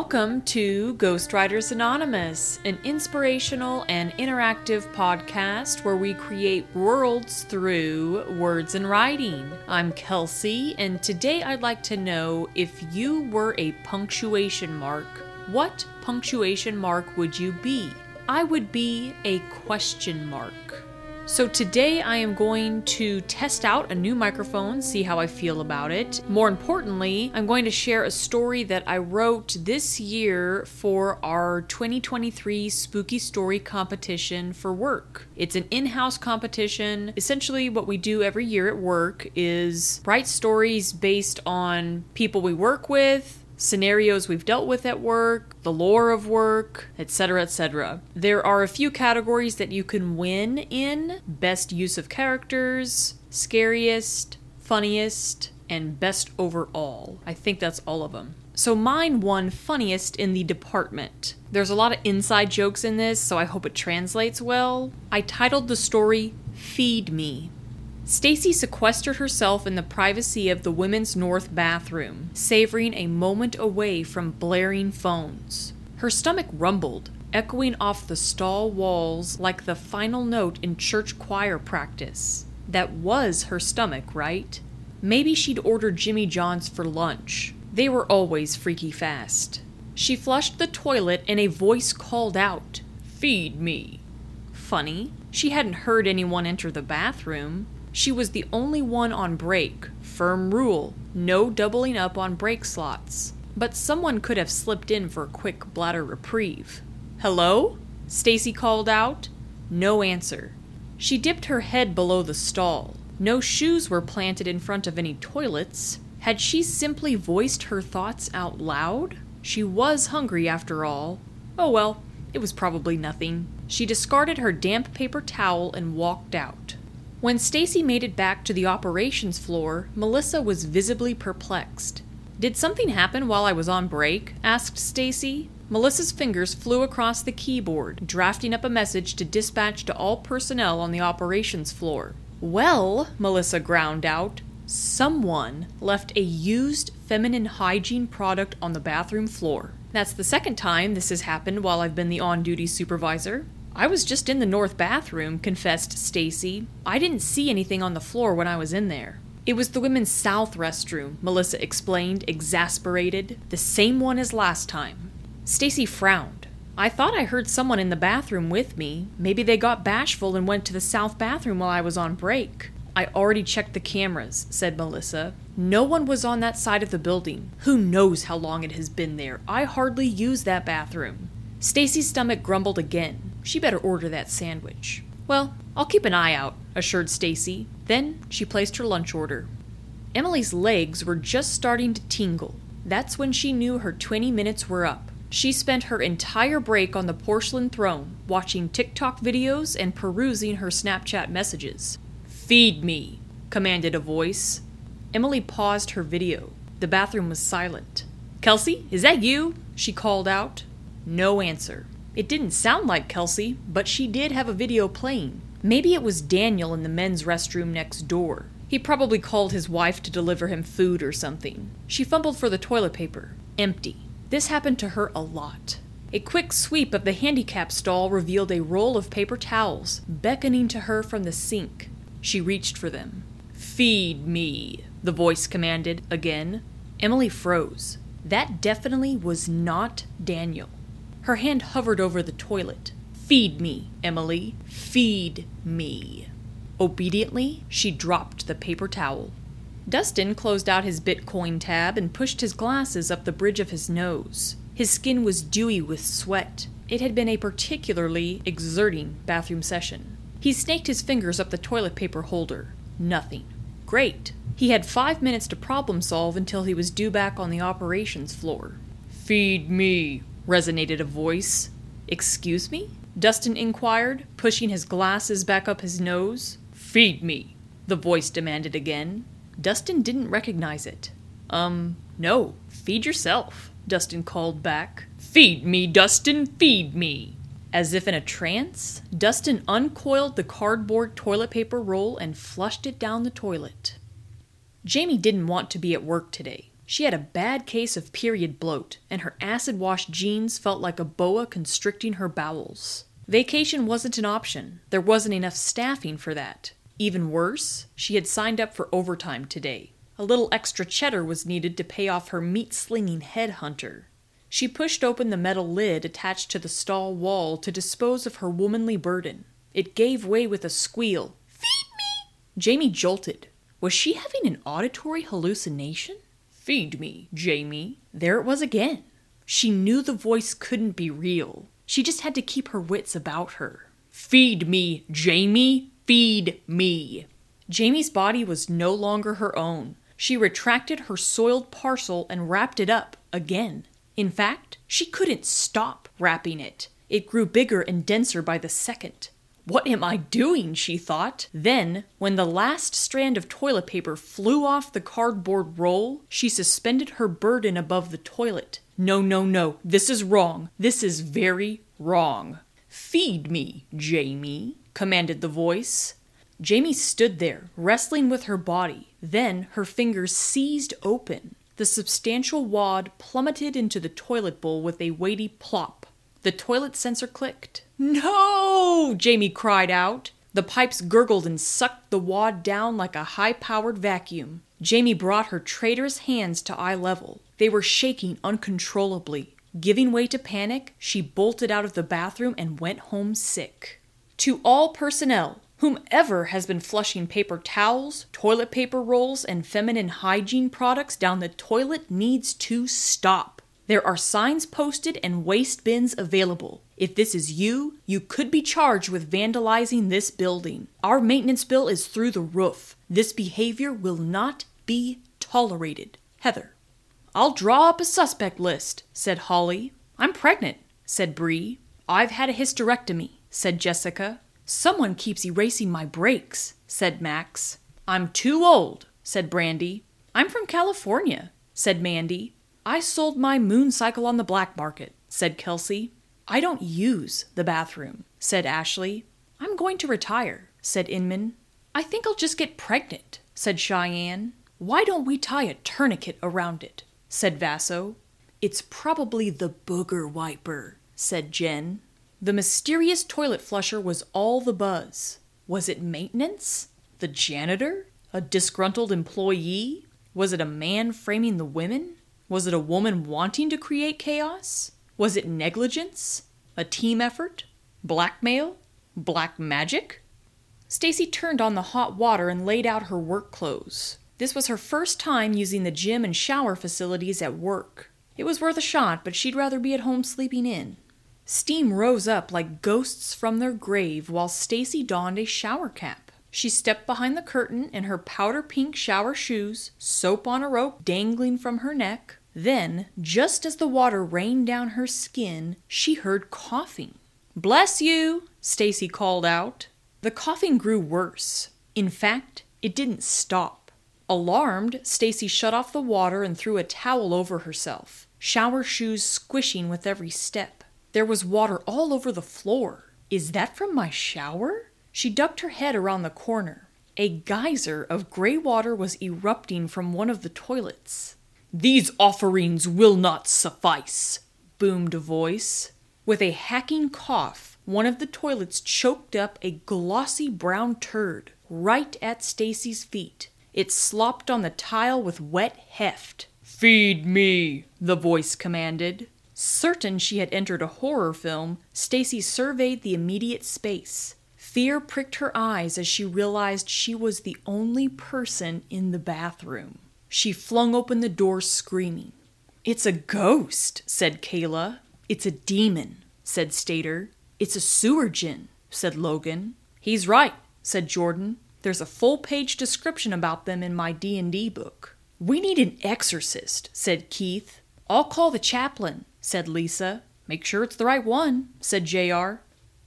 Welcome to Ghostwriters Anonymous, an inspirational and interactive podcast where we create worlds through words and writing. I'm Kelsey, and today I'd like to know if you were a punctuation mark, what punctuation mark would you be? I would be a question mark. So today I am going to test out a new microphone, see how I feel about it. More importantly, I'm going to share a story that I wrote this year for our 2023 Spooky Story competition for work. It's an in-house competition. Essentially what we do every year at work is write stories based on people we work with, scenarios we've dealt with at work, the lore of work, etc., etc. There are a few categories that you can win in best use of characters, scariest, funniest, and best overall. I think that's all of them. So mine won funniest in the department. There's a lot of inside jokes in this, so I hope it translates well. I titled the story Feed Me. Stacy sequestered herself in the privacy of the women's north bathroom, savoring a moment away from blaring phones. Her stomach rumbled, echoing off the stall walls like the final note in church choir practice. That was her stomach, right? Maybe she'd ordered Jimmy John's for lunch. They were always freaky fast. She flushed the toilet and a voice called out, Feed me. Funny, she hadn't heard anyone enter the bathroom. She was the only one on break. Firm rule no doubling up on break slots. But someone could have slipped in for a quick bladder reprieve. Hello? Stacy called out. No answer. She dipped her head below the stall. No shoes were planted in front of any toilets. Had she simply voiced her thoughts out loud? She was hungry after all. Oh well, it was probably nothing. She discarded her damp paper towel and walked out. When Stacy made it back to the operations floor, Melissa was visibly perplexed. Did something happen while I was on break? asked Stacy. Melissa's fingers flew across the keyboard, drafting up a message to dispatch to all personnel on the operations floor. Well, Melissa ground out, someone left a used feminine hygiene product on the bathroom floor. That's the second time this has happened while I've been the on duty supervisor. I was just in the north bathroom, confessed Stacy. I didn't see anything on the floor when I was in there. It was the women's south restroom, Melissa explained, exasperated. The same one as last time. Stacy frowned. I thought I heard someone in the bathroom with me. Maybe they got bashful and went to the south bathroom while I was on break. I already checked the cameras, said Melissa. No one was on that side of the building. Who knows how long it has been there? I hardly use that bathroom. Stacy's stomach grumbled again. She better order that sandwich. Well, I'll keep an eye out, assured Stacy. Then she placed her lunch order. Emily's legs were just starting to tingle. That's when she knew her 20 minutes were up. She spent her entire break on the porcelain throne, watching TikTok videos and perusing her Snapchat messages. Feed me, commanded a voice. Emily paused her video. The bathroom was silent. Kelsey, is that you? she called out. No answer. It didn't sound like Kelsey, but she did have a video playing. Maybe it was Daniel in the men's restroom next door. He probably called his wife to deliver him food or something. She fumbled for the toilet paper. Empty. This happened to her a lot. A quick sweep of the handicap stall revealed a roll of paper towels, beckoning to her from the sink. She reached for them. Feed me, the voice commanded again. Emily froze. That definitely was not Daniel. Her hand hovered over the toilet. Feed me, Emily. Feed me. Obediently, she dropped the paper towel. Dustin closed out his Bitcoin tab and pushed his glasses up the bridge of his nose. His skin was dewy with sweat. It had been a particularly exerting bathroom session. He snaked his fingers up the toilet paper holder. Nothing. Great. He had five minutes to problem solve until he was due back on the operations floor. Feed me, resonated a voice. Excuse me? Dustin inquired, pushing his glasses back up his nose. Feed me, the voice demanded again. Dustin didn't recognize it. Um, no, feed yourself, Dustin called back. Feed me, Dustin, feed me. As if in a trance, Dustin uncoiled the cardboard toilet paper roll and flushed it down the toilet. Jamie didn't want to be at work today. She had a bad case of period bloat, and her acid washed jeans felt like a boa constricting her bowels. Vacation wasn't an option. There wasn't enough staffing for that. Even worse, she had signed up for overtime today. A little extra cheddar was needed to pay off her meat slinging headhunter. She pushed open the metal lid attached to the stall wall to dispose of her womanly burden. It gave way with a squeal. Feed me! Jamie jolted. Was she having an auditory hallucination? Feed me, Jamie. There it was again. She knew the voice couldn't be real. She just had to keep her wits about her. Feed me, Jamie. Feed me. Jamie's body was no longer her own. She retracted her soiled parcel and wrapped it up again. In fact, she couldn't stop wrapping it. It grew bigger and denser by the second. What am I doing? she thought. Then, when the last strand of toilet paper flew off the cardboard roll, she suspended her burden above the toilet. No, no, no. This is wrong. This is very wrong. Feed me, Jamie, commanded the voice. Jamie stood there, wrestling with her body. Then her fingers seized open. The substantial wad plummeted into the toilet bowl with a weighty plop. The toilet sensor clicked. No! Jamie cried out. The pipes gurgled and sucked the wad down like a high powered vacuum. Jamie brought her traitorous hands to eye level. They were shaking uncontrollably. Giving way to panic, she bolted out of the bathroom and went home sick. To all personnel, Whomever has been flushing paper towels, toilet paper rolls, and feminine hygiene products down the toilet needs to stop. There are signs posted and waste bins available. If this is you, you could be charged with vandalizing this building. Our maintenance bill is through the roof. This behavior will not be tolerated. Heather. I'll draw up a suspect list, said Holly. I'm pregnant, said Bree. I've had a hysterectomy, said Jessica. Someone keeps erasing my breaks, said Max. I'm too old, said Brandy. I'm from California, said Mandy. I sold my moon cycle on the black market, said Kelsey. I don't use the bathroom, said Ashley. I'm going to retire, said Inman. I think I'll just get pregnant, said Cheyenne. Why don't we tie a tourniquet around it? said Vaso. It's probably the booger wiper, said Jen. The mysterious toilet flusher was all the buzz. Was it maintenance? The janitor? A disgruntled employee? Was it a man framing the women? Was it a woman wanting to create chaos? Was it negligence? A team effort? Blackmail? Black magic? Stacy turned on the hot water and laid out her work clothes. This was her first time using the gym and shower facilities at work. It was worth a shot, but she'd rather be at home sleeping in. Steam rose up like ghosts from their grave while Stacy donned a shower cap. She stepped behind the curtain in her powder pink shower shoes, soap on a rope dangling from her neck. Then, just as the water rained down her skin, she heard coughing. "Bless you," Stacy called out. The coughing grew worse. In fact, it didn't stop. Alarmed, Stacy shut off the water and threw a towel over herself, shower shoes squishing with every step. There was water all over the floor. Is that from my shower? She ducked her head around the corner. A geyser of gray water was erupting from one of the toilets. These offerings will not suffice, boomed a voice. With a hacking cough, one of the toilets choked up a glossy brown turd right at Stacy's feet. It slopped on the tile with wet heft. Feed me, the voice commanded. Certain she had entered a horror film, Stacy surveyed the immediate space. Fear pricked her eyes as she realized she was the only person in the bathroom. She flung open the door, screaming. It's a ghost, said Kayla. It's a demon, said Stater. It's a sewer djinn, said Logan. He's right, said Jordan. There's a full-page description about them in my D&D book. We need an exorcist, said Keith. I'll call the chaplain, said Lisa. Make sure it's the right one, said JR.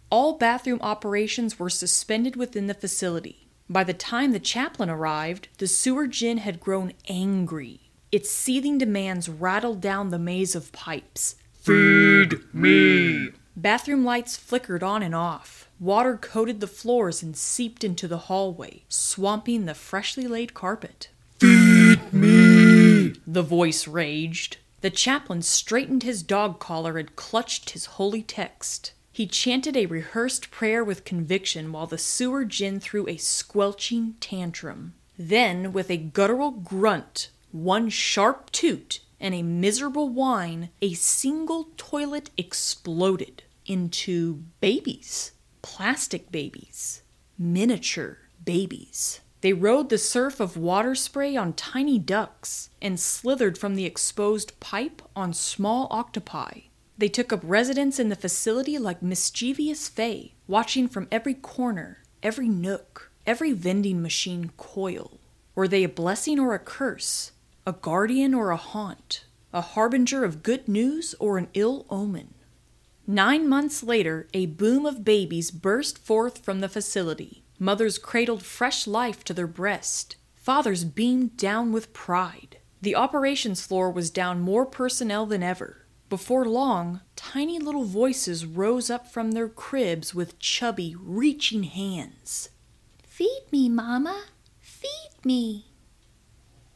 All bathroom operations were suspended within the facility. By the time the chaplain arrived, the sewer djinn had grown angry. Its seething demands rattled down the maze of pipes. Feed me! Bathroom lights flickered on and off. Water coated the floors and seeped into the hallway, swamping the freshly laid carpet. Feed me! the voice raged. The chaplain straightened his dog collar and clutched his holy text. He chanted a rehearsed prayer with conviction while the sewer djinn threw a squelching tantrum. Then, with a guttural grunt, one sharp toot, and a miserable whine, a single toilet exploded into babies. Plastic babies. Miniature babies. They rode the surf of water spray on tiny ducks and slithered from the exposed pipe on small octopi. They took up residence in the facility like mischievous fae, watching from every corner, every nook, every vending machine coil. Were they a blessing or a curse? A guardian or a haunt? A harbinger of good news or an ill omen? Nine months later, a boom of babies burst forth from the facility. Mothers cradled fresh life to their breast. Fathers beamed down with pride. The operations floor was down more personnel than ever. Before long, tiny little voices rose up from their cribs with chubby, reaching hands. Feed me, Mama. Feed me.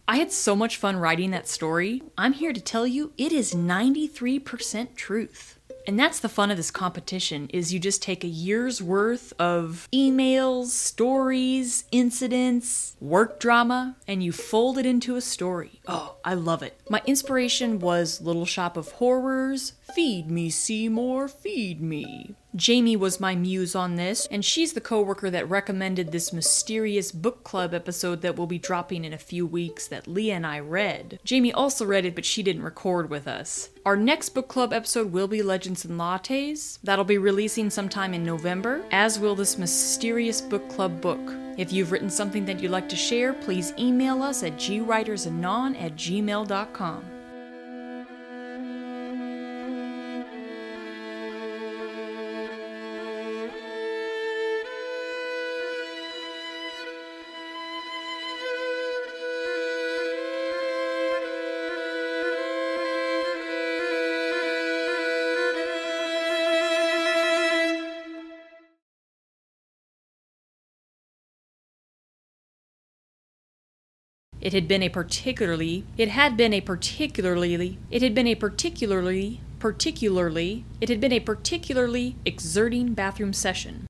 I had so much fun writing that story. I'm here to tell you it is 93% truth. And that's the fun of this competition is you just take a year's worth of emails, stories, incidents, work drama and you fold it into a story. Oh, I love it. My inspiration was Little Shop of Horrors, Feed Me Seymour, Feed Me. Jamie was my muse on this, and she's the coworker that recommended this mysterious book club episode that we'll be dropping in a few weeks that Leah and I read. Jamie also read it, but she didn't record with us. Our next book club episode will be Legends and Lattes. That'll be releasing sometime in November, as will this mysterious book club book. If you've written something that you'd like to share, please email us at gwritersanon at gmail.com. It had been a particularly it had been a particularly it had been a particularly particularly it had been a particularly exerting bathroom session.